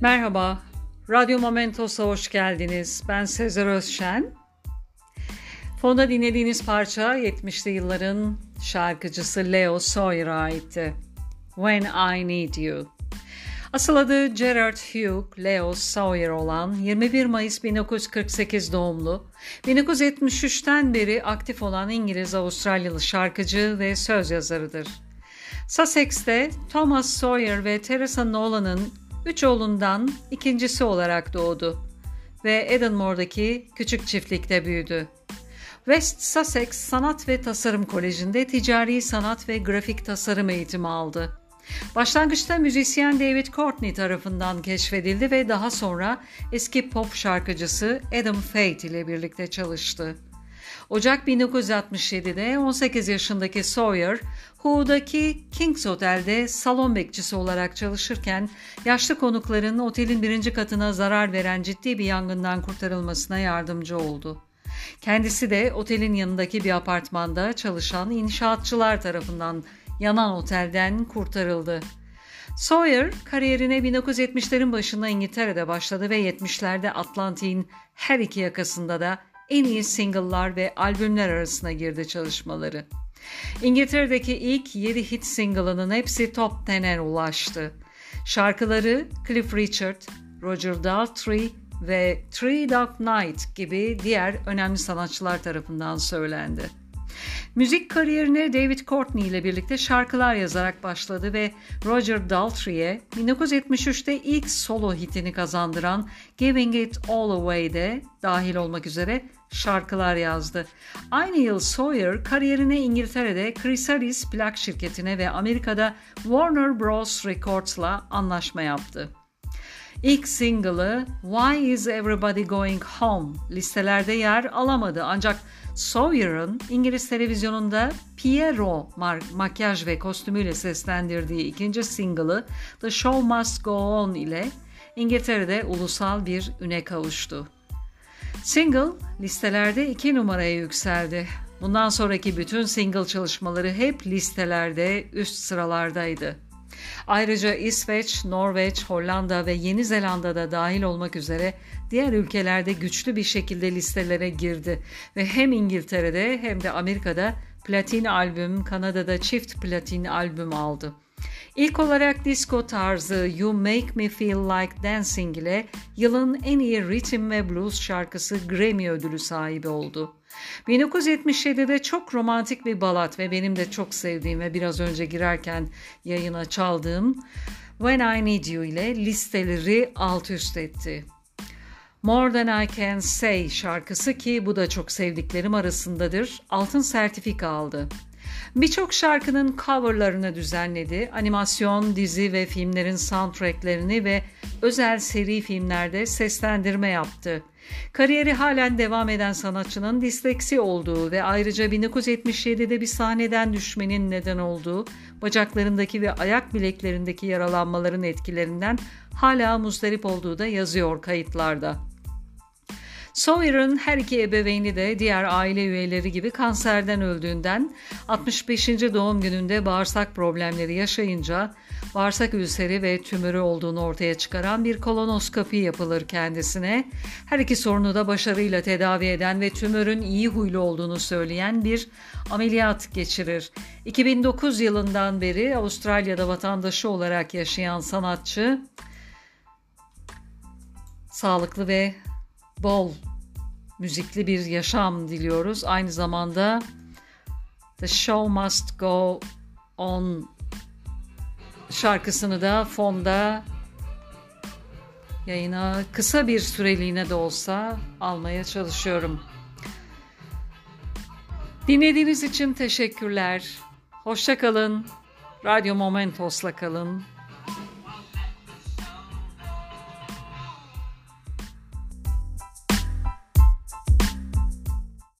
Merhaba, Radyo Momentos'a hoş geldiniz. Ben Sezer Özşen. Fonda dinlediğiniz parça 70'li yılların şarkıcısı Leo Sawyer'a aitti. When I Need You. Asıl adı Gerard Hugh Leo Sawyer olan 21 Mayıs 1948 doğumlu, 1973'ten beri aktif olan İngiliz-Avustralyalı şarkıcı ve söz yazarıdır. Sussex'te Thomas Sawyer ve Teresa Nolan'ın üç oğlundan ikincisi olarak doğdu ve Edenmore'daki küçük çiftlikte büyüdü. West Sussex Sanat ve Tasarım Koleji'nde ticari sanat ve grafik tasarım eğitimi aldı. Başlangıçta müzisyen David Courtney tarafından keşfedildi ve daha sonra eski pop şarkıcısı Adam Faith ile birlikte çalıştı. Ocak 1967'de 18 yaşındaki Sawyer, Who'daki King's Otel'de salon bekçisi olarak çalışırken yaşlı konukların otelin birinci katına zarar veren ciddi bir yangından kurtarılmasına yardımcı oldu. Kendisi de otelin yanındaki bir apartmanda çalışan inşaatçılar tarafından yanan otelden kurtarıldı. Sawyer kariyerine 1970'lerin başında İngiltere'de başladı ve 70'lerde Atlantik'in her iki yakasında da en iyi single'lar ve albümler arasına girdi çalışmaları. İngiltere'deki ilk 7 hit single'ının hepsi top 10'e ulaştı. Şarkıları Cliff Richard, Roger Daltrey ve Three Dark Night gibi diğer önemli sanatçılar tarafından söylendi. Müzik kariyerine David Courtney ile birlikte şarkılar yazarak başladı ve Roger Daltrey'e 1973'te ilk solo hitini kazandıran Giving It All Away'de dahil olmak üzere şarkılar yazdı. Aynı yıl Sawyer kariyerine İngiltere'de Chrysalis plak şirketine ve Amerika'da Warner Bros. Records'la anlaşma yaptı. İlk single'ı Why Is Everybody Going Home listelerde yer alamadı ancak Sawyer'ın İngiliz televizyonunda Piero makyaj ve kostümüyle seslendirdiği ikinci single'ı The Show Must Go On ile İngiltere'de ulusal bir üne kavuştu. Single listelerde iki numaraya yükseldi. Bundan sonraki bütün single çalışmaları hep listelerde üst sıralardaydı. Ayrıca İsveç, Norveç, Hollanda ve Yeni Zelanda'da dahil olmak üzere diğer ülkelerde güçlü bir şekilde listelere girdi ve hem İngiltere'de hem de Amerika'da platin albüm, Kanada'da çift platin albüm aldı. İlk olarak disco tarzı You Make Me Feel Like Dancing ile yılın en iyi rhythm ve blues şarkısı Grammy ödülü sahibi oldu. 1977'de çok romantik bir balat ve benim de çok sevdiğim ve biraz önce girerken yayına çaldığım When I Need You ile listeleri alt üst etti. More Than I Can Say şarkısı ki bu da çok sevdiklerim arasındadır. Altın sertifika aldı. Birçok şarkının coverlarını düzenledi. Animasyon, dizi ve filmlerin soundtracklerini ve özel seri filmlerde seslendirme yaptı. Kariyeri halen devam eden sanatçının disleksi olduğu ve ayrıca 1977'de bir sahneden düşmenin neden olduğu, bacaklarındaki ve ayak bileklerindeki yaralanmaların etkilerinden hala muzdarip olduğu da yazıyor kayıtlarda. Sawyer'ın her iki ebeveyni de diğer aile üyeleri gibi kanserden öldüğünden 65. doğum gününde bağırsak problemleri yaşayınca bağırsak ülseri ve tümörü olduğunu ortaya çıkaran bir kolonoskopi yapılır kendisine. Her iki sorunu da başarıyla tedavi eden ve tümörün iyi huylu olduğunu söyleyen bir ameliyat geçirir. 2009 yılından beri Avustralya'da vatandaşı olarak yaşayan sanatçı sağlıklı ve bol müzikli bir yaşam diliyoruz. Aynı zamanda The Show Must Go On şarkısını da fonda yayına kısa bir süreliğine de olsa almaya çalışıyorum. Dinlediğiniz için teşekkürler. Hoşça kalın. Radyo Momentos'la kalın.